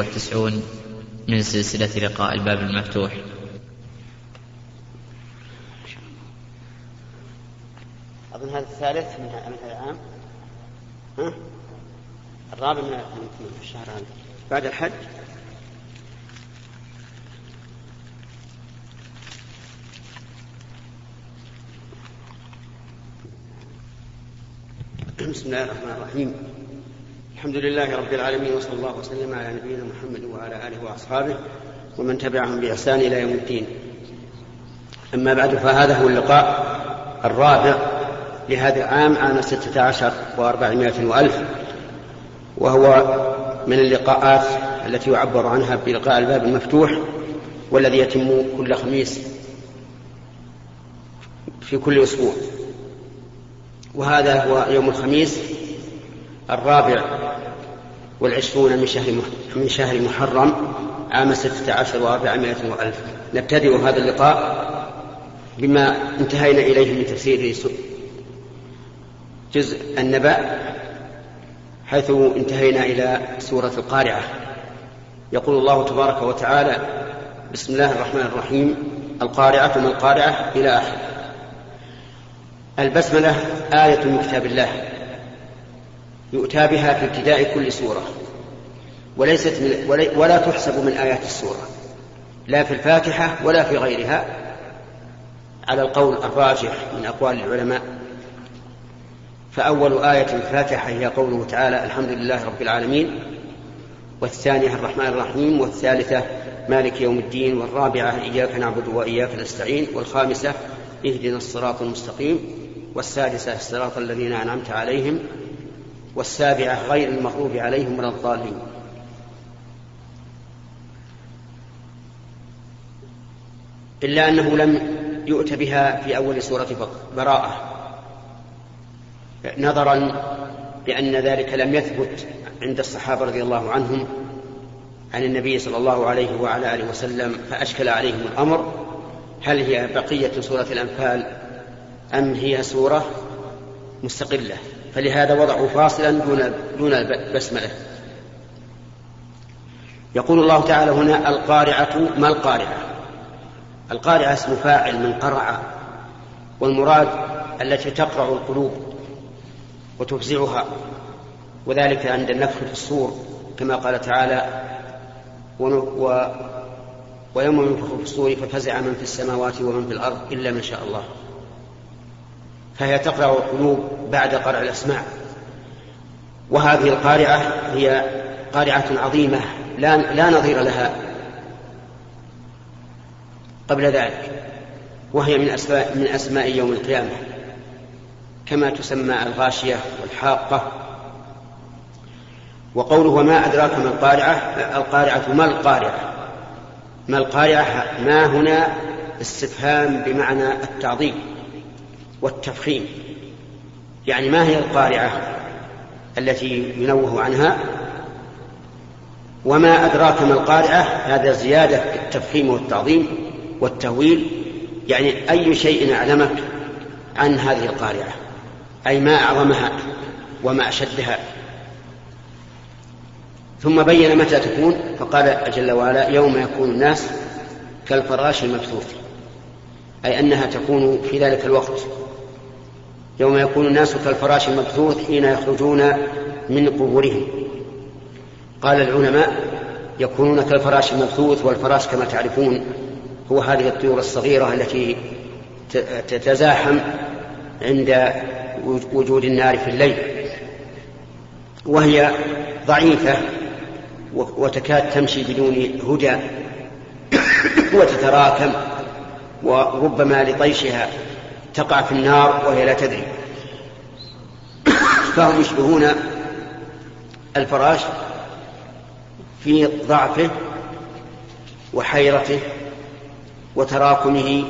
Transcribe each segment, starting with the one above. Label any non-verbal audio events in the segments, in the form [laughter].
والتسعون من سلسلة لقاء الباب المفتوح. أظن هذا الثالث من هذا العام. ها؟ الرابع من الشهر هذا. بعد الحج؟ بسم الله الرحمن الرحيم. الحمد لله رب العالمين وصلى الله وسلم على نبينا محمد وعلى آله وأصحابه ومن تبعهم بإحسان إلى يوم الدين. أما بعد فهذا هو اللقاء الرابع لهذا العام عام ستة عشر وأربعمائة وألف وهو من اللقاءات التي يعبر عنها بلقاء الباب المفتوح والذي يتم كل خميس في كل أسبوع. وهذا هو يوم الخميس الرابع والعشرون من شهر من شهر محرم عام ستة عشر وأربعمائة وألف. نبتدئ هذا اللقاء بما انتهينا إليه من تفسير جزء النبأ حيث انتهينا إلى سورة القارعة. يقول الله تبارك وتعالى بسم الله الرحمن الرحيم. القارعة ما القارعة إلى آخر البسملة آية من كتاب الله. يؤتى بها في ابتداء كل سورة وليست من ولا تحسب من آيات السورة لا في الفاتحة ولا في غيرها. على القول الراجح من أقوال العلماء فأول آية الفاتحة هي قوله تعالى الحمد لله رب العالمين والثانية الرحمن الرحيم والثالثة مالك يوم الدين والرابعة إياك نعبد وإياك نستعين والخامسة اهدنا الصراط المستقيم والسادسة الصراط الذين أنعمت عليهم والسابعة غير المغضوب عليهم ولا الضالين. إلا أنه لم يؤت بها في أول سورة براءة. نظرا لأن ذلك لم يثبت عند الصحابة رضي الله عنهم عن النبي صلى الله عليه وعلى آله وسلم فأشكل عليهم الأمر. هل هي بقية سورة الأنفال أم هي سورة مستقلة؟ فلهذا وضعوا فاصلا دون دون البسملة يقول الله تعالى هنا القارعة ما القارعة؟ القارعة اسم فاعل من قرع والمراد التي تقرع القلوب وتفزعها وذلك عند النفخ في الصور كما قال تعالى و ويوم ينفخ في الصور ففزع من في السماوات ومن في الأرض إلا من شاء الله. فهي تقرع القلوب بعد قرع الأسماع. وهذه القارعة هي قارعة عظيمة لا, لا نظير لها قبل ذلك وهي من أسماء, من أسماء يوم القيامة كما تسمى الغاشية والحاقة. وقوله وما أدراك ما القارعة؟ القارعة ما القارعة؟ ما القارعة؟ ما هنا؟ استفهام بمعنى التعظيم. والتفخيم. يعني ما هي القارعة التي ينوه عنها؟ وما أدراك ما القارعة؟ هذا زيادة في التفخيم والتعظيم والتهويل. يعني أي شيء أعلمك عن هذه القارعة؟ أي ما أعظمها وما أشدها؟ ثم بين متى تكون؟ فقال جل وعلا يوم يكون الناس كالفراش المبثوث. أي أنها تكون في ذلك الوقت. يوم يكون الناس كالفراش المبثوث حين يخرجون من قبورهم. قال العلماء يكونون كالفراش المبثوث والفراش كما تعرفون هو هذه الطيور الصغيرة التي تتزاحم عند وجود النار في الليل. وهي ضعيفة وتكاد تمشي بدون هدى وتتراكم وربما لطيشها تقع في النار وهي لا تدري. فهم يشبهون الفراش في ضعفه وحيرته وتراكمه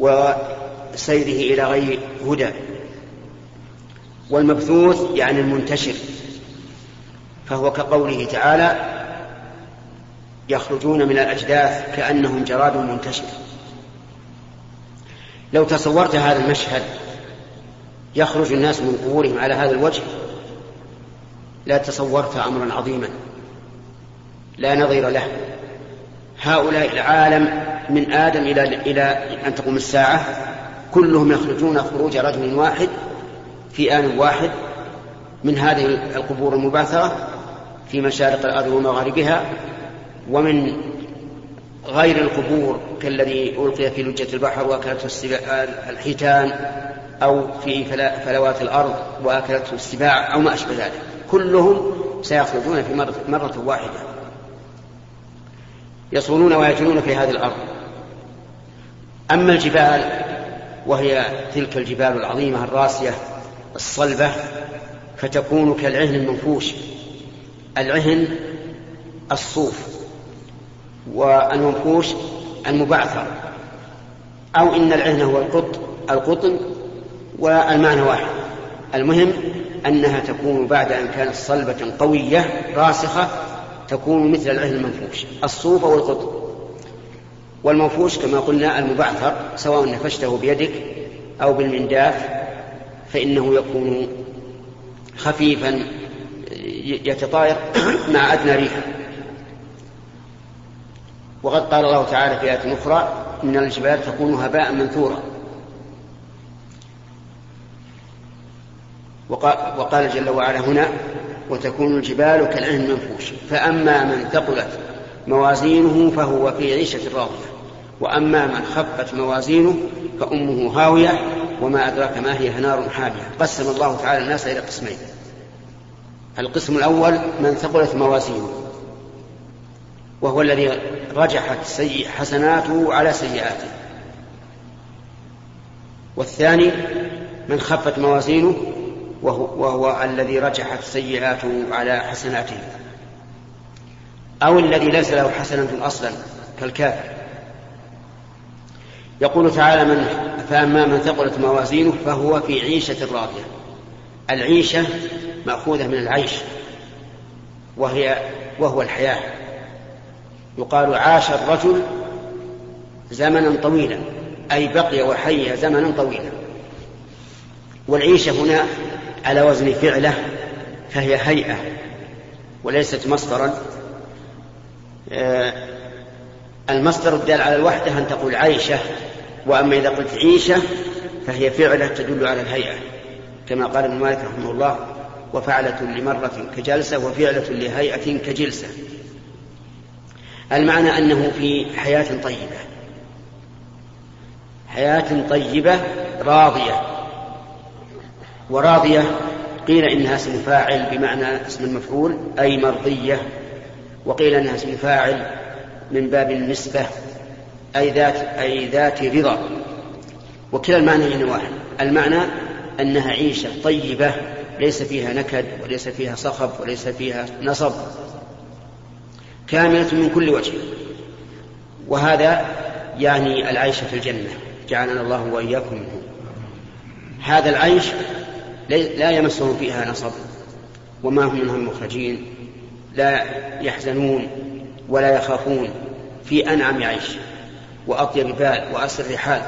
وسيره إلى غير هدى. والمبثوث يعني المنتشر فهو كقوله تعالى يخرجون من الأجداث كأنهم جراد منتشر. لو تصورت هذا المشهد يخرج الناس من قبورهم على هذا الوجه لا تصورت أمرا عظيما لا نظير له. هؤلاء العالم من آدم إلى إلى أن تقوم الساعة كلهم يخرجون خروج رجل واحد في آن واحد من هذه القبور المباثرة في مشارق الأرض ومغاربها ومن غير القبور كالذي ألقي في لجة البحر وأكلته الحيتان أو في فلوات الأرض وأكلته السباع أو ما أشبه ذلك. كلهم سيخرجون في مرة, مرة واحدة. يصونون ويجنون في هذه الأرض. أما الجبال وهي تلك الجبال العظيمة الراسية الصلبة فتكون كالعهن المنفوش. العهن الصوف. والمنفوش المبعثر أو إن العهن هو القط القطن والمعنى واحد. المهم أنها تكون بعد أن كانت صلبة قوية راسخة تكون مثل العهن المنفوش. الصوف أو القطن. والمنفوش كما قلنا المبعثر سواء نفشته بيدك أو بالمنداف فإنه يكون خفيفا يتطاير مع أدنى ريح وقد قال الله تعالى في آية أخرى إن الجبال تكون هباء منثورا. وقال جل وعلا هنا وتكون الجبال كالعهن المنفوش. فأما من ثقلت موازينه فهو في عيشة راضية. وأما من خفت موازينه فأمه هاوية وما أدراك ما هي نار حامية. قسم الله تعالى الناس إلى قسمين. القسم الأول من ثقلت موازينه. وهو الذي رجحت حسناته على سيئاته. والثاني من خفت موازينه وهو, وهو الذي رجحت سيئاته على حسناته. أو الذي ليس له حسنة أصلا كالكافر. يقول تعالى من فأما من ثقلت موازينه فهو في عيشة راضية. العيشة مأخوذة من العيش وهي وهو الحياة. يقال عاش الرجل زمنا طويلا أي بقي وحي زمنا طويلا. والعيشة هنا على وزن فعلة فهي هيئة وليست مصدرا. آه، المصدر الدال على الوحدة أن تقول عيشة وأما إذا قلت عيشة فهي فعلة تدل على الهيئة. كما قال ابن مالك رحمه الله وفعلة لمرة كجلسة وفعلة لهيئة كجلسة. المعنى أنه في حياة طيبة. حياة طيبة راضية. وراضية قيل إنها اسم فاعل بمعنى اسم المفعول أي مرضية. وقيل إنها اسم فاعل من باب النسبة أي ذات أي ذات رضا. وكلا المعنى واحد. المعنى أنها عيشة طيبة ليس فيها نكد وليس فيها صخب وليس فيها نصب. كاملة من كل وجه. وهذا يعني العيش في الجنة. جعلنا الله وإياكم منه. هذا العيش لا يمسهم فيها نصب. وما هم منها مخرجين. لا يحزنون ولا يخافون. في أنعم عيش وأطيب بال وأسر حال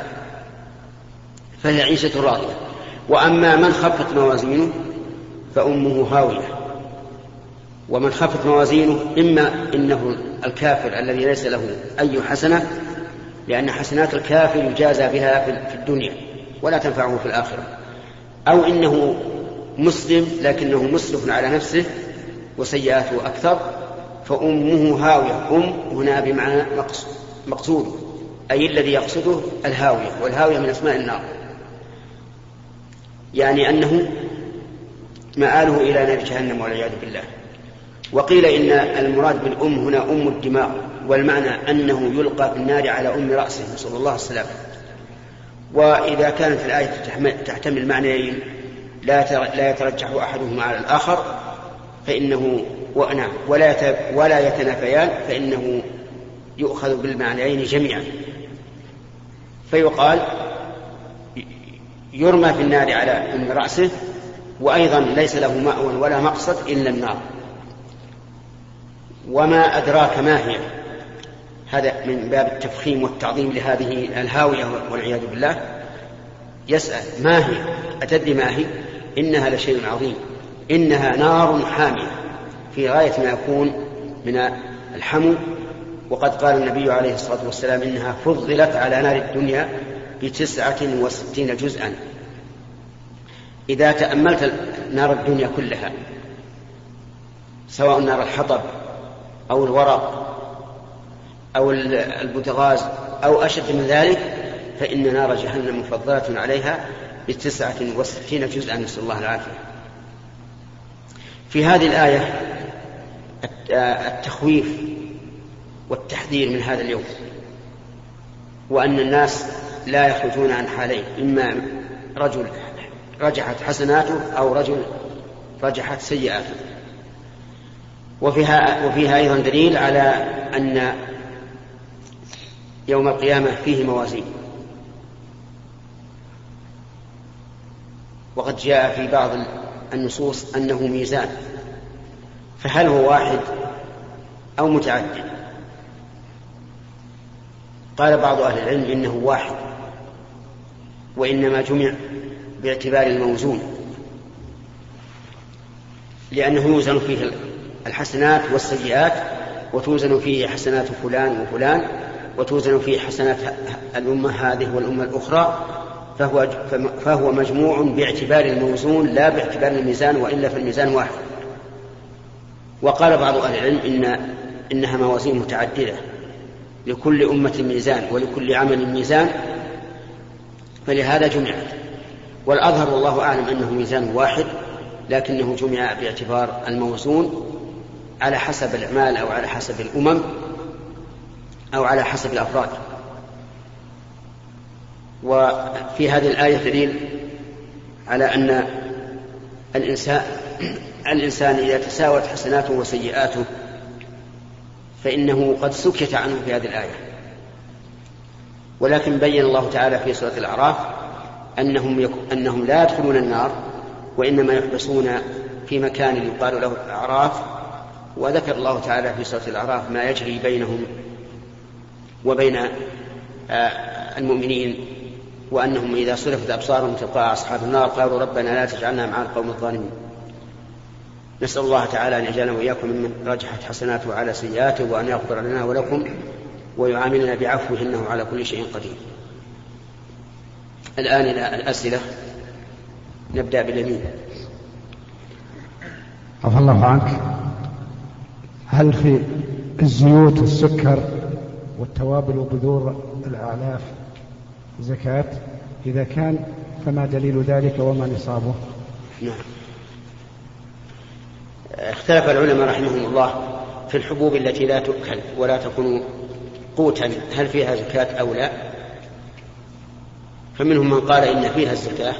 فهي عيشة راضية. وأما من خفت موازينه فأمه هاوية. ومن خفت موازينه إما إنه الكافر الذي ليس له أي حسنة لأن حسنات الكافر يجازى بها في الدنيا ولا تنفعه في الآخرة. أو إنه مسلم لكنه مسرف على نفسه وسيئاته أكثر فأمه هاوية أم هنا بمعنى مقصود أي الذي يقصده الهاوية والهاوية من أسماء النار. يعني أنه مآله إلى نار جهنم والعياذ بالله. وقيل إن المراد بالأم هنا أم الدماغ والمعنى أنه يلقى في النار على أم رأسه نسأل الله السلامة وإذا كانت الآية تحتمل معنيين لا لا يترجح أحدهما على الآخر فإنه وأنا ولا ولا يتنافيان فإنه يؤخذ بالمعنيين جميعا. فيقال يرمى في النار على أم رأسه وأيضا ليس له مأوى ولا مقصد إلا النار. وما أدراك ما هي. هذا من باب التفخيم والتعظيم لهذه الهاوية والعياذ بالله. يسأل ما هي؟ أتدري ما هي؟ إنها لشيء عظيم. إنها نار حامية. في غاية ما يكون من الحمو. وقد قال النبي عليه الصلاة والسلام إنها فضلت على نار الدنيا بتسعة وستين جزءا. إذا تأملت نار الدنيا كلها سواء نار الحطب أو الورق أو البوتغاز أو أشد من ذلك فإن نار جهنم مفضلة عليها بتسعة وستين جزءا نسأل الله العافية. في هذه الآية التخويف والتحذير من هذا اليوم وأن الناس لا يخرجون عن حالين إما رجل رجحت حسناته أو رجل رجحت سيئاته. وفيها, وفيها أيضا دليل على أن يوم القيامة فيه موازين. وقد جاء في بعض النصوص أنه ميزان. فهل هو واحد أو متعدد؟ قال بعض أهل العلم إنه واحد وإنما جمع باعتبار الموزون لأنه يوزن فيه الحسنات والسيئات وتوزن فيه حسنات فلان وفلان وتوزن فيه حسنات الأمة هذه والأمة الأخرى فهو, فهو مجموع باعتبار الموزون لا باعتبار الميزان وإلا فالميزان واحد. وقال بعض أهل العلم إن إنها موازين متعددة. لكل أمة ميزان ولكل عمل ميزان فلهذا جمعت. والأظهر والله أعلم أنه ميزان واحد لكنه جمع باعتبار الموزون على حسب الأعمال أو على حسب الأمم أو على حسب الأفراد. وفي هذه الآية دليل على أن الإنسان الإنسان إذا تساوت حسناته وسيئاته فإنه قد سكت عنه في هذه الآية. ولكن بين الله تعالى في سورة الأعراف أنهم, يك... أنهم لا يدخلون النار وإنما يحبسون في مكان يقال له الأعراف وذكر الله تعالى في سورة الأعراف ما يجري بينهم وبين آه، المؤمنين وأنهم إذا صرفت أبصارهم تلقاء أصحاب النار قالوا ربنا لا تجعلنا مع القوم الظالمين. نسأل الله تعالى أن يجعلنا وإياكم ممن رجحت حسناته على سيئاته وأن يغفر لنا ولكم ويعاملنا بعفوه إنه على كل شيء قدير. الآن إلى الأسئلة. نبدأ باليمين. عفى الله عنك. هل في الزيوت والسكر والتوابل وبذور الأعلاف زكاة؟ إذا كان فما دليل ذلك وما نصابه؟ نعم. اختلف العلماء رحمهم الله في الحبوب التي لا تؤكل ولا تكون قوتا هل فيها زكاة أو لا؟ فمنهم من قال إن فيها الزكاة.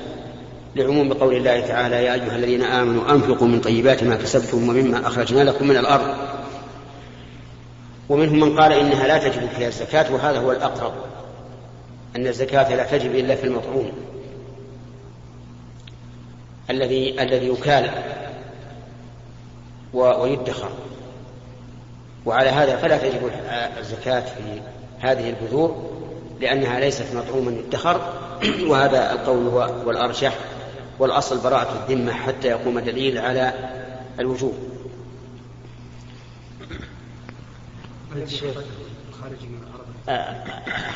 لعموم قول الله تعالى يا أيها الذين آمنوا أنفقوا من طيبات ما كسبتم ومما أخرجنا لكم من الأرض. ومنهم من قال إنها لا تجب فيها الزكاة وهذا هو الأقرب أن الزكاة لا تجب إلا في المطعوم. الذي الذي يكال ويدخر. وعلى هذا فلا تجب الزكاة في هذه البذور لأنها ليست مطعوما يدخر. وهذا القول هو والأرجح والأصل براءة الذمة حتى يقوم دليل على الوجوب.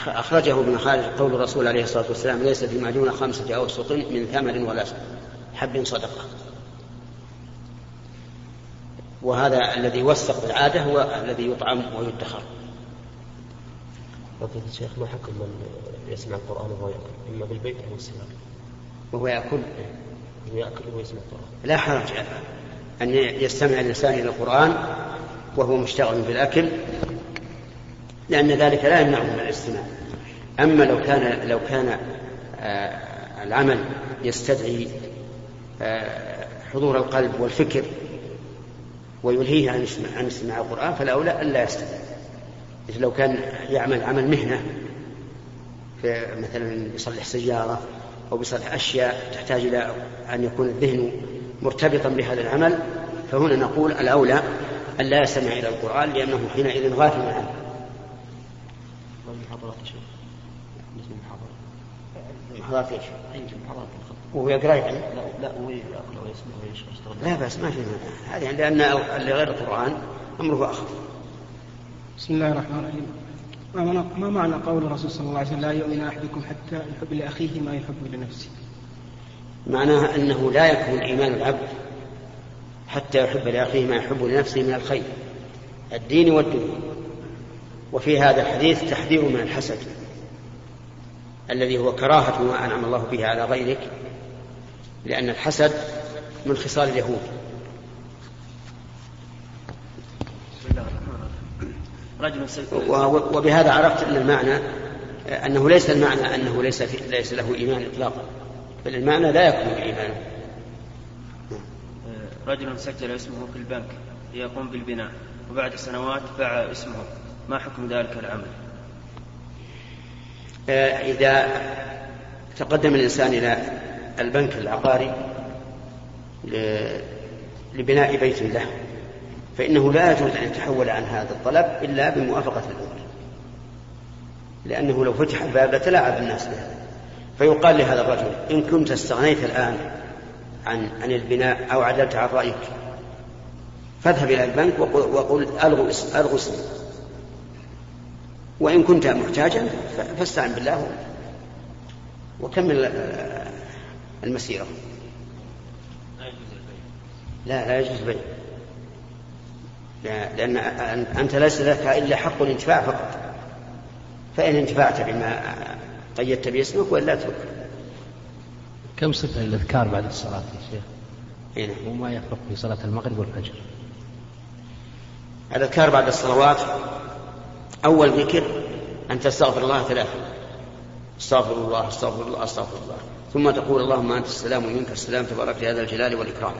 أخرجه ابن خالد قول الرسول عليه الصلاة والسلام ليس في معجون خمسة أوسق من ثمر ولا حب صدقة. وهذا الذي يوثق بالعادة هو الذي يطعم ويدخر. فضيلة الشيخ ما حكم من يسمع القرآن وهو يأكل إما بالبيت أو السماع وهو يأكل يأكل وهو يسمع القرآن. لا حرج. أن يستمع الإنسان إلى القرآن وهو مشتغل بالأكل لأن ذلك لا يمنعه من الاستماع. أما لو كان لو كان آه العمل يستدعي آه حضور القلب والفكر ويلهيه عن عن استماع القرآن فالأولى ألا يستمع. مثل لو كان يعمل عمل مهنة في مثلا يصلح سيارة أو بيصلح أشياء تحتاج إلى أن يكون الذهن مرتبطا بهذا العمل فهنا نقول الأولى أن لا يستمع إلى القرآن لأنه حينئذ غافل عنه محاضرات إيش؟ محاضرات الخط وهو يقرأ يعني؟ لا لا هو ياكل ويسمع ويشتغل لا بس ما في هذه لأن اللي غير القرآن أمره أخف. بسم الله الرحمن الرحيم. ما معنى- قول الرسول صلى الله عليه وسلم لا يؤمن أحدكم حتى يحب لأخيه ما يحب لنفسه؟ معناها أنه لا يكون إيمان العبد حتى يحب لأخيه ما يحب لنفسه من الخير الدين والدنيا. وفي هذا الحديث تحذير من الحسد الذي هو كراهة ما أنعم الله به على غيرك لأن الحسد من خصال اليهود بسم الله الرحمن الرحيم رجل وبهذا عرفت أن المعنى أنه ليس المعنى أنه ليس في ليس له إيمان إطلاقا بل المعنى لا يكون إيمانه رجل سجل اسمه في البنك ليقوم بالبناء وبعد سنوات باع اسمه. ما حكم ذلك العمل؟ إذا تقدم الإنسان إلى البنك العقاري لبناء بيت له فإنه لا يجوز أن يتحول عن هذا الطلب إلا بموافقة الأمر لأنه لو فتح الباب لتلاعب الناس به فيقال لهذا الرجل إن كنت استغنيت الآن عن عن البناء أو عدلت عن رأيك فاذهب إلى البنك وقل, وقل ألغوا اسم- ألغوا اسمي. وإن كنت محتاجا فاستعن بالله وكمل آه، المسيرة. لا لا يجوز البيع. لا- لأن أن- أنت ليس لك إلا حق الانتفاع فقط. فإن انتفعت بما قيدت باسمك وإلا اترك كم صفة الأذكار بعد الصلاة يا شيخ؟ أي نعم. وما يفرق في صلاة المغرب والفجر؟ الأذكار بعد الصلوات أول ذكر أن تستغفر الله ثلاثة. استغفر الله استغفر الله استغفر الله. ثم تقول اللهم أنت السلام ومنك السلام تبارك يا ذا الجلال والإكرام.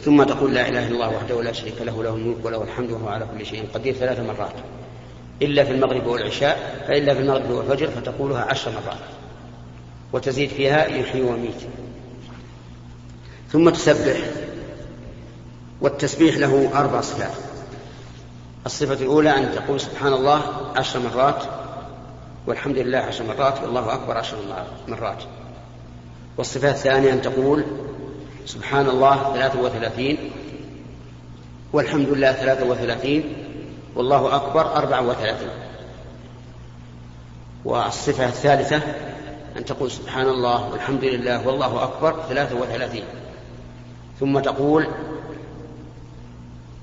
ثم تقول لا إله إلا الله وحده لا شريك له له الملك وله الحمد وهو على كل شيء قدير ثلاث مرات. إلا في المغرب والعشاء فإلا في المغرب والفجر فتقولها عشر مرات. وتزيد فيها يحيي ويميت. ثم تسبح. والتسبيح له أربع صفات. الصفة الأولى أن تقول سبحان الله عشر مرات والحمد لله عشر مرات والله أكبر عشر مرات. والصفة الثانية أن تقول سبحان الله ثلاثة وثلاثين والحمد لله ثلاثة وثلاثين والله أكبر أربعة وثلاثين. والصفة الثالثة أن تقول سبحان الله والحمد لله والله أكبر ثلاثة وثلاثين. ثم تقول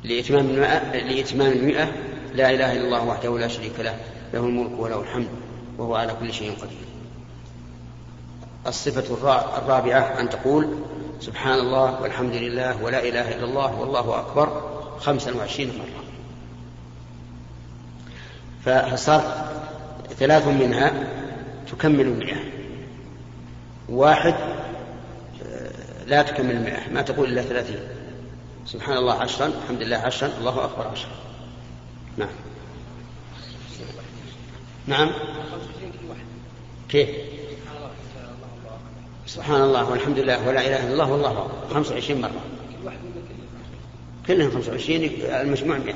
لإتمام المئة, لإتمام المئة لا إله إلا الله وحده لا شريك له له الملك وله الحمد وهو على كل شيء قدير. الصفة الرا- الرابعة أن تقول سبحان الله والحمد لله ولا إله إلا الله والله أكبر خمسا وعشرين مرة. فصار ثلاث منها تكمل المئة واحد آه، لا تكمل المئة ما تقول إلا ثلاثين. سبحان الله عشرا الحمد لله عشرا الله أكبر عشرا. نعم. نعم. كيف؟ سبحان الله والحمد لله ولا إله إلا الله والله أكبر. 25 مرة. كلهم 25 المجموع 100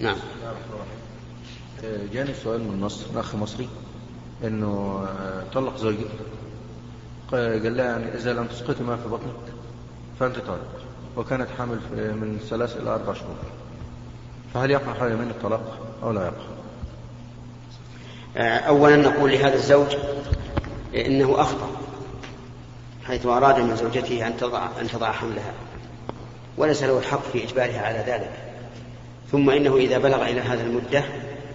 نعم. جاني سؤال من مصر من أخ مصري إنه آه، طلق زوجته قال لها يعني إذا لم تسقطي ما في بطنك فأنت طالق وكانت حامل في- من ثلاث إلى أربع شهور. فهل يقع حال من الطلاق أو لا يقع؟ آه، أولا نقول لهذا الزوج إنه أخطأ حيث أراد من زوجته أن تضع أن تضع حملها وليس له الحق في إجبارها على ذلك. ثم إنه إذا بلغ إلى هذه المدة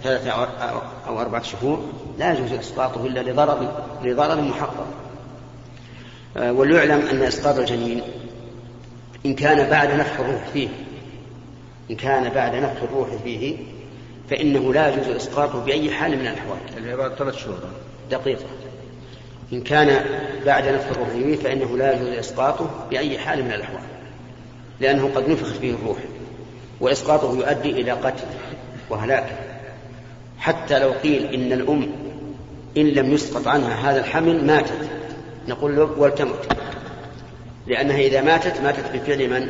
ثلاثة أو أربعة شهور لا يجوز إسقاطه إلا لضرر لضرر محقق. آه، وليعلم أن إسقاط الجنين إن كان بعد نفخ الروح فيه إن كان بعد نفخ الروح فيه فإنه لا يجوز إسقاطه بأي حال من الأحوال. هي بعد ثلاث شهور. دقيقة. إن كان بعد نفخ الروح فيه فإنه لا يجوز إسقاطه بأي حال من الأحوال لأنه قد نفخت فيه الروح وإسقاطه يؤدي إلى قتل وهلاك. حتى لو قيل إن الأم إن لم يسقط عنها هذا الحمل ماتت نقول له ولتمت لأنها إذا ماتت ماتت بفعل من؟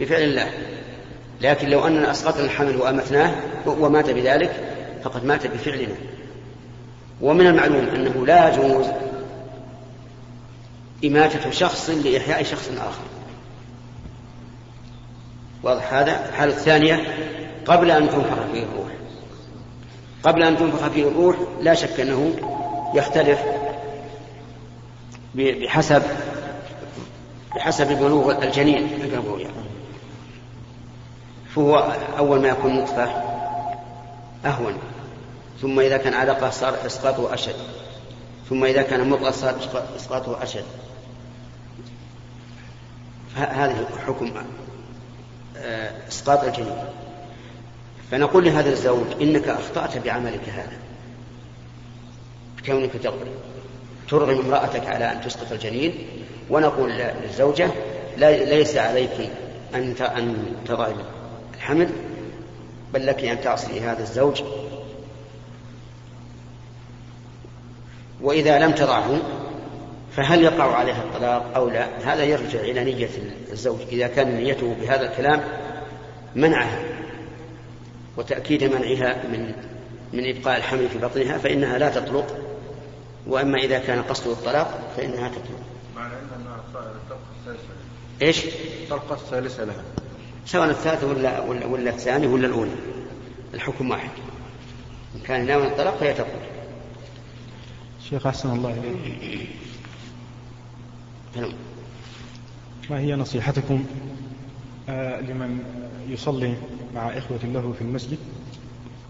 بفعل الله. لكن لو أننا أسقطنا الحمل وأمتناه ومات بذلك فقد مات بفعلنا. ومن المعلوم أنه لا يجوز إماتة شخص لإحياء شخص آخر. واضح هذا؟ الحالة الثانية قبل أن تنفخ فيه الروح. قبل أن تنفخ فيه الروح لا شك أنه يختلف بحسب بحسب بلوغ الجنين. فهو أول ما يكون نطفة أهون. ثم إذا كان علقة صار إسقاطه أشد. ثم إذا كان مضغة صار إسقاطه أشد. هذه حكم آه، إسقاط الجنين. فنقول لهذا الزوج إنك أخطأت بعملك هذا. بكونك ترغم امرأتك على أن تسقط الجنين ونقول للزوجة ليس عليك أن أن تضعي الحمل بل لك أن تعصي هذا الزوج وإذا لم تضعه فهل يقع عليها الطلاق أو لا؟ هذا يرجع إلى نية الزوج. إذا كان نيته بهذا الكلام منعها وتأكيد منعها من من إبقاء الحمل في بطنها فإنها لا تطلق. وأما إذا كان قصده الطلاق فإنها تطلق. معنى أنها الطلقة الثالثة. إيش؟ الطلقة الثالثة لها. سواء الثالثة ولا ولا, ولا الثانية ولا الأولى. الحكم واحد. إن كان ناوي الطلاق فهي تطلق. شيخ أحسن الله إليك. نعم. ما هي نصيحتكم آه، لمن يصلي مع إخوة له في المسجد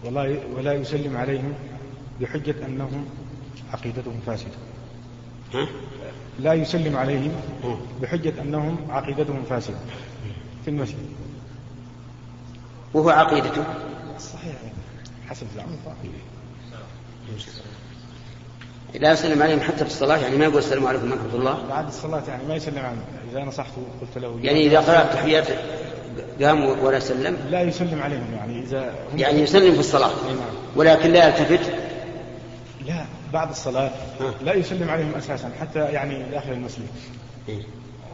ولا ولا يسلم عليهم بحجة أنهم عقيدتهم فاسدة؟ لا يسلم عليهم بحجة أنهم عقيدتهم فاسدة في المسجد. وهو عقيدته؟ صحيح. حسب زعمه لا يسلم عليهم حتى في الصلاة يعني ما يقول السلام عليكم ورحمة الله. بعد الصلاة يعني ما يسلم عنه. إذا نصحته قلت له يعني إذا قرأ تحيات قام ولا سلم؟ لا يسلم عليهم يعني إذا يعني يسلم في الصلاة نعم. ولكن لا يلتفت؟ لا بعد الصلاة لا يسلم عليهم أساسا حتى يعني داخل المسجد. إيه؟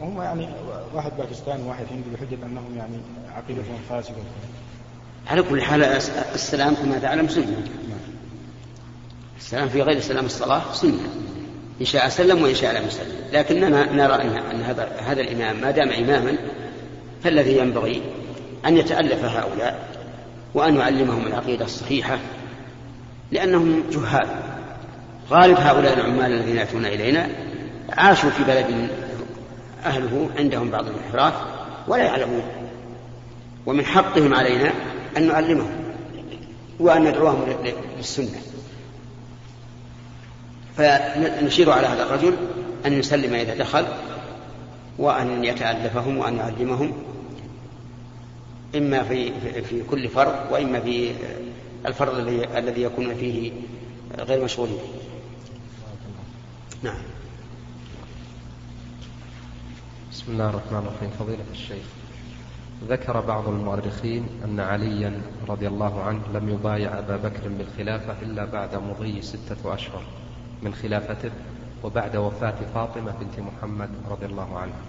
هم يعني واحد باكستاني وواحد هندي بحجة أنهم يعني عقيدتهم فاسدة على كل حال السلام كما تعلم سنة. السلام في غير سلام الصلاة سنة. إن شاء سلم وإن شاء لم يسلم. لكننا نرى أن هذا هذا الإمام ما دام إماما فالذي ينبغي أن يتألف هؤلاء وأن يعلمهم العقيدة الصحيحة لأنهم جهال. غالب هؤلاء العمال الذين يأتون إلينا عاشوا في بلد أهله عندهم بعض الانحراف ولا يعلمون. ومن حقهم علينا أن نعلمهم وأن ندعوهم للسنة. فنشير على هذا الرجل أن يسلم إذا دخل وأن يتألفهم وأن يعلمهم إما في في كل فرض وإما في الفرض الذي يكون فيه غير مشغولين. نعم. بسم الله الرحمن الرحيم فضيلة الشيخ ذكر بعض المؤرخين أن عليا رضي الله عنه لم يبايع أبا بكر بالخلافة إلا بعد مضي ستة أشهر من خلافته وبعد وفاة فاطمة بنت محمد رضي الله عنها.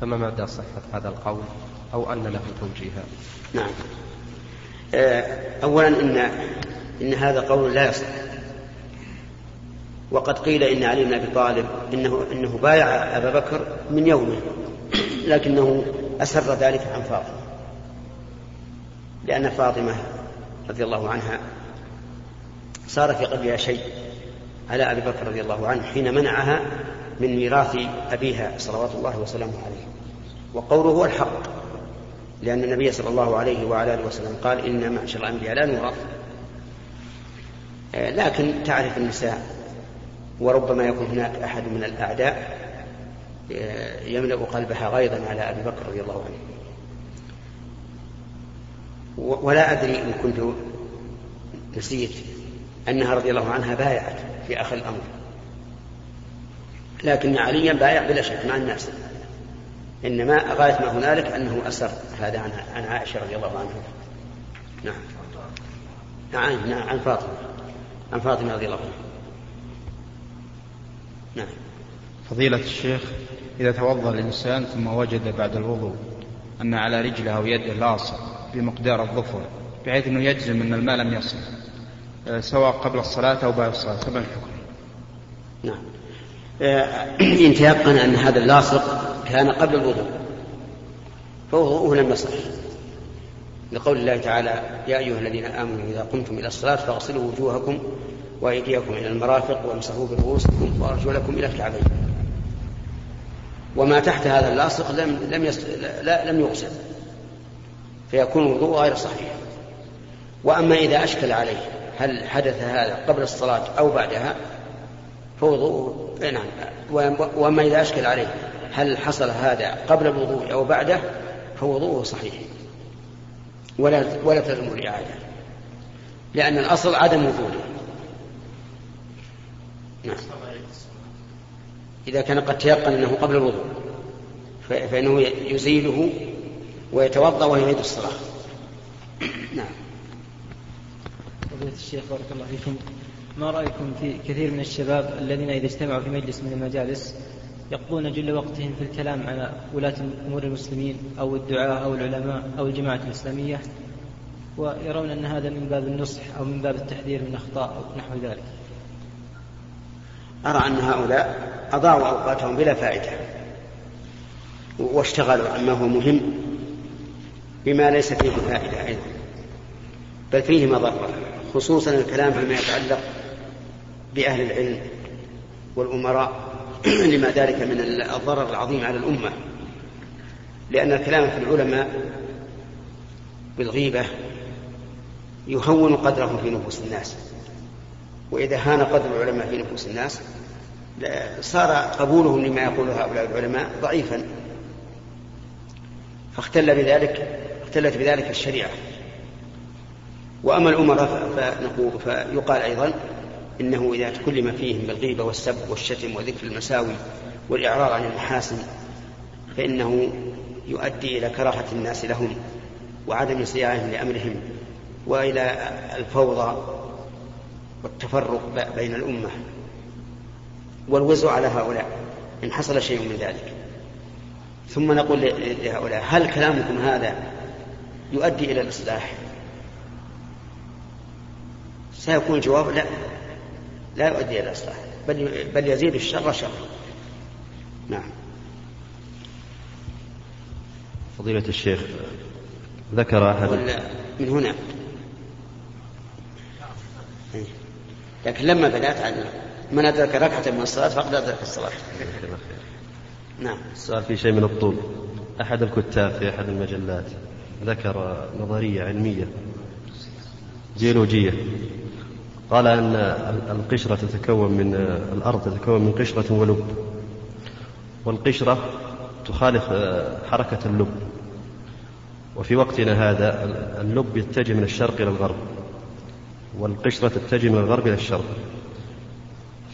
فما مدى صحة هذا القول أو أن له توجيها؟ نعم. آه، أولا إن إن هذا قول لا يصح. وقد قيل إن علي بن أبي طالب إنه إنه بايع أبا بكر من يومه لكنه أسر ذلك عن فاطمة. لأن فاطمة رضي الله عنها صار في قلبها شيء. على أبي بكر رضي الله عنه حين منعها من ميراث أبيها صلوات الله وسلامه عليه. وقوله هو الحق لأن النبي صلى الله عليه وعلى آله وسلم قال إن معشر الأنبياء لا نورث. آه، لكن تعرف النساء وربما يكون هناك أحد من الأعداء آه، يملأ قلبها غيظا على أبي بكر رضي الله عنه. ولا أدري إن كنت نسيت أنها رضي الله عنها بايعت. في آخر الأمر. لكن عليا بايع بلا شك مع الناس. إنما غاية ما هنالك أنه أسر هذا عن عن عائشة رضي الله عنها. نعم. نعم نعم عن فاطمة. عن فاطمة رضي الله عنها. نعم. فضيلة الشيخ إذا توضأ الإنسان ثم وجد بعد الوضوء أن على رجله أو يده لاصق بمقدار الظفر بحيث أنه يجزم أن الماء لم يصل. سواء قبل الصلاة أو بعد الصلاة. فما الحكم؟ نعم. آه، إن تيقن أن هذا اللاصق كان قبل الوضوء فوضوءه لم يصح. لقول الله تعالى يا أيها الذين آمنوا إذا قمتم إلى الصلاة فاغسلوا وجوهكم وأيديكم إلى المرافق وامسحوا برؤوسكم وأرجلكم إلى الكعبين. وما تحت هذا اللاصق لم لم يست... لا لم يغسل فيكون الوضوء غير صحيح. وأما إذا أشكل عليه هل حدث هذا قبل الصلاة أو بعدها؟ فوضوءه نعم. وأما إذا أشكل عليه هل حصل هذا قبل الوضوء أو بعده فوضوءه صحيح. ولا ولا تلزم الإعادة لأن الأصل عدم وجوده. نعم. إذا كان قد تيقن أنه قبل الوضوء فإنه يزيله ويتوضأ ويعيد الصلاة. نعم. فضيلة الشيخ بارك الله فيكم. ما رأيكم في كثير من الشباب الذين إذا اجتمعوا في مجلس من المجالس يقضون جل وقتهم في الكلام على ولاة أمور المسلمين أو الدعاة أو العلماء أو الجماعة الإسلامية ويرون أن هذا من باب النصح أو من باب التحذير من أخطاء أو نحو ذلك. أرى أن هؤلاء أضاعوا أوقاتهم بلا فائدة واشتغلوا عما هو مهم بما ليس فيه فائدة أيضا. بل فيه مضرة خصوصا الكلام فيما يتعلق بأهل العلم والأمراء [clears throat] لما ذلك من الضرر العظيم على الأمة. لأن الكلام في العلماء بالغيبة يهون قدرهم في نفوس الناس. وإذا هان قدر العلماء في نفوس الناس صار قبولهم لما يقول هؤلاء العلماء ضعيفا. فاختل بذلك اختلت بذلك الشريعة. وأما الأمراء فيقال أيضا إنه إذا تكلم فيهم بالغيبة والسب والشتم وذكر المساوي والإعراض عن المحاسن فإنه يؤدي إلى كراهة الناس لهم وعدم صياعهم لأمرهم وإلى الفوضى والتفرق بين الأمة والوزر على هؤلاء إن حصل شيء من ذلك. ثم نقول لهؤلاء هل كلامكم هذا يؤدي إلى الإصلاح؟ سيكون الجواب لا. لا يؤدي إلى الإصلاح بل, بل يزيد الشر شرا نعم. فضيلة الشيخ ذكر أحد من هنا. لكن لما بدأت عن من أدرك ركعة من الصلاة فقد أدرك الصلاة. نعم. السؤال في شيء من الطول. أحد الكتاب في أحد المجلات ذكر نظرية علمية جيولوجية. قال أن القشرة تتكون من الأرض تتكون من قشرة ولب. والقشرة تخالف حركة اللب. وفي وقتنا هذا اللب يتجه من الشرق إلى الغرب. والقشرة تتجه من الغرب إلى الشرق.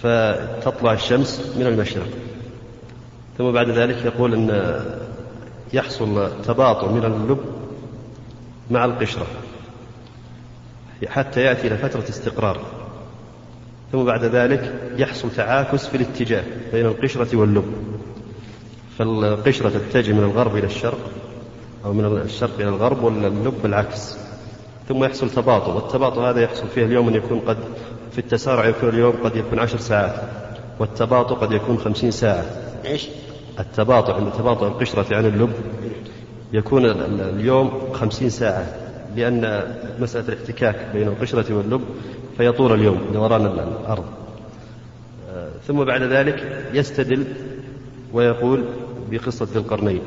فتطلع الشمس من المشرق. ثم بعد ذلك يقول أن يحصل تباطؤ من اللب مع القشرة. حتى يأتي إلى فترة استقرار. ثم بعد ذلك يحصل تعاكس في الاتجاه بين القشرة واللب. فالقشرة تتجه من الغرب إلى الشرق أو من الشرق إلى الغرب واللب بالعكس. ثم يحصل تباطؤ والتباطؤ هذا يحصل فيه اليوم أن يكون قد في التسارع يكون اليوم قد يكون عشر ساعات والتباطؤ قد يكون خمسين ساعة. إيش؟ التباطؤ عند تباطؤ القشرة عن اللب يكون اليوم خمسين ساعة. لأن مسألة الاحتكاك بين القشرة واللب فيطول اليوم دوران الأرض. آه، ثم بعد ذلك يستدل ويقول بقصة ذي القرنين.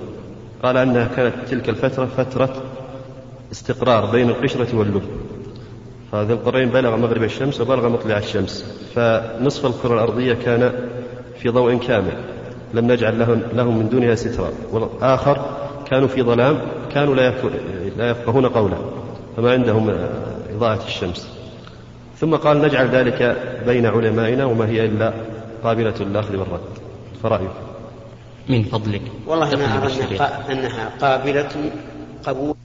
قال أنها كانت تلك الفترة فترة استقرار بين القشرة واللب. فذي القرين بلغ مغرب الشمس وبلغ مطلع الشمس. فنصف الكرة الأرضية كان في ضوء كامل. لم نجعل لهم, لهم من دونها سترا. والآخر كانوا في ظلام كانوا لا, لا يفقهون قوله. فما عندهم إضاءة الشمس. ثم قال نجعل ذلك بين علمائنا وما هي إلا قابلة للأخذ والرد. فرأيك. من فضلك. والله أنا أرى أنها قابلة قبول.